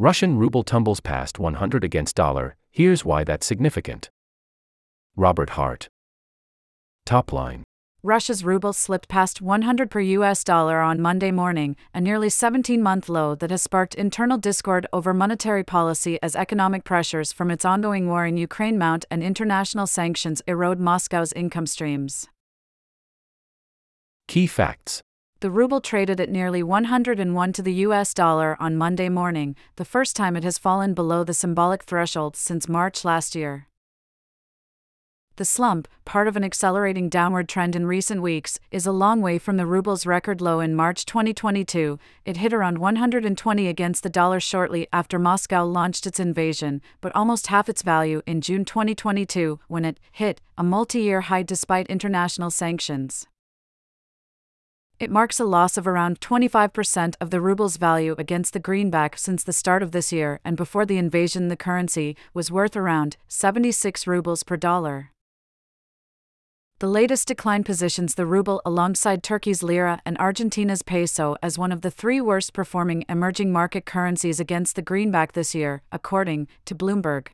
Russian ruble tumbles past 100 against dollar, here's why that's significant. Robert Hart. Top line. Russia's ruble slipped past 100 per US dollar on Monday morning, a nearly 17 month low that has sparked internal discord over monetary policy as economic pressures from its ongoing war in Ukraine mount and international sanctions erode Moscow's income streams. Key facts The ruble traded at nearly 101 to the US dollar on Monday morning, the first time it has fallen below the symbolic threshold since March last year. The slump, part of an accelerating downward trend in recent weeks, is a long way from the ruble's record low in March 2022. It hit around 120 against the dollar shortly after Moscow launched its invasion, but almost half its value in June 2022 when it hit a multi year high despite international sanctions. It marks a loss of around 25% of the ruble's value against the greenback since the start of this year, and before the invasion, the currency was worth around 76 rubles per dollar. The latest decline positions the ruble alongside Turkey's lira and Argentina's peso as one of the three worst performing emerging market currencies against the greenback this year, according to Bloomberg.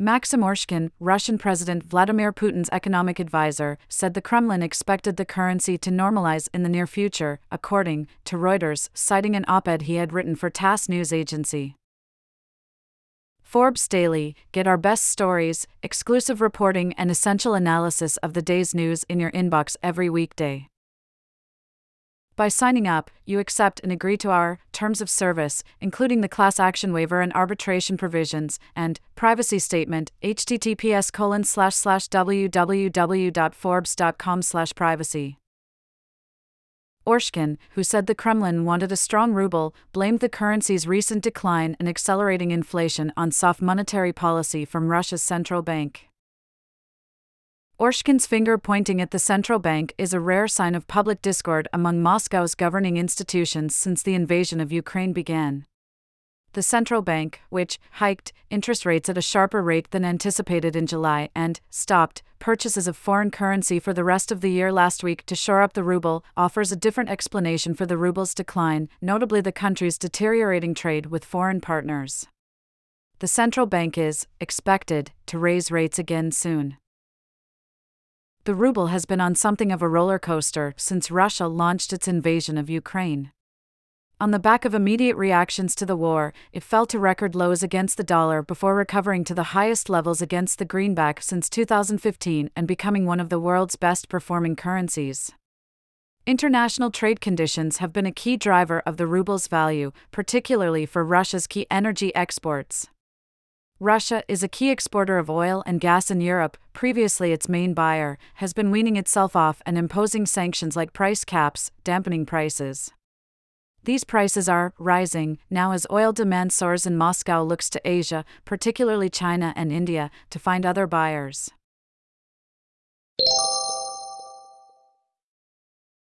Maxim Oreshkin, Russian President Vladimir Putin's economic advisor, said the Kremlin expected the currency to normalize in the near future, according to Reuters, citing an op ed he had written for TASS news agency. Forbes Daily get our best stories, exclusive reporting, and essential analysis of the day's news in your inbox every weekday. By signing up, you accept and agree to our terms of service, including the class action waiver and arbitration provisions, and privacy statement, https colon slash slash www.forbes.com slash privacy. Oreshkin, who said the Kremlin wanted a strong ruble, blamed the currency's recent decline and accelerating inflation on soft monetary policy from Russia's central bank. Oreshkin's finger pointing at the central bank is a rare sign of public discord among Moscow's governing institutions since the invasion of Ukraine began the central bank, which hiked interest rates at a sharper rate than anticipated in July and stopped purchases of foreign currency for the rest of the year last week to shore up the ruble, offers a different explanation for the ruble's decline, notably the country's deteriorating trade with foreign partners. The central bank is expected to raise rates again soon. The ruble has been on something of a roller coaster since Russia launched its invasion of Ukraine. On the back of immediate reactions to the war, it fell to record lows against the dollar before recovering to the highest levels against the greenback since 2015 and becoming one of the world's best performing currencies. International trade conditions have been a key driver of the ruble's value, particularly for Russia's key energy exports. Russia is a key exporter of oil and gas in Europe, previously its main buyer, has been weaning itself off and imposing sanctions like price caps, dampening prices. These prices are rising now as oil demand soars and Moscow looks to Asia, particularly China and India, to find other buyers.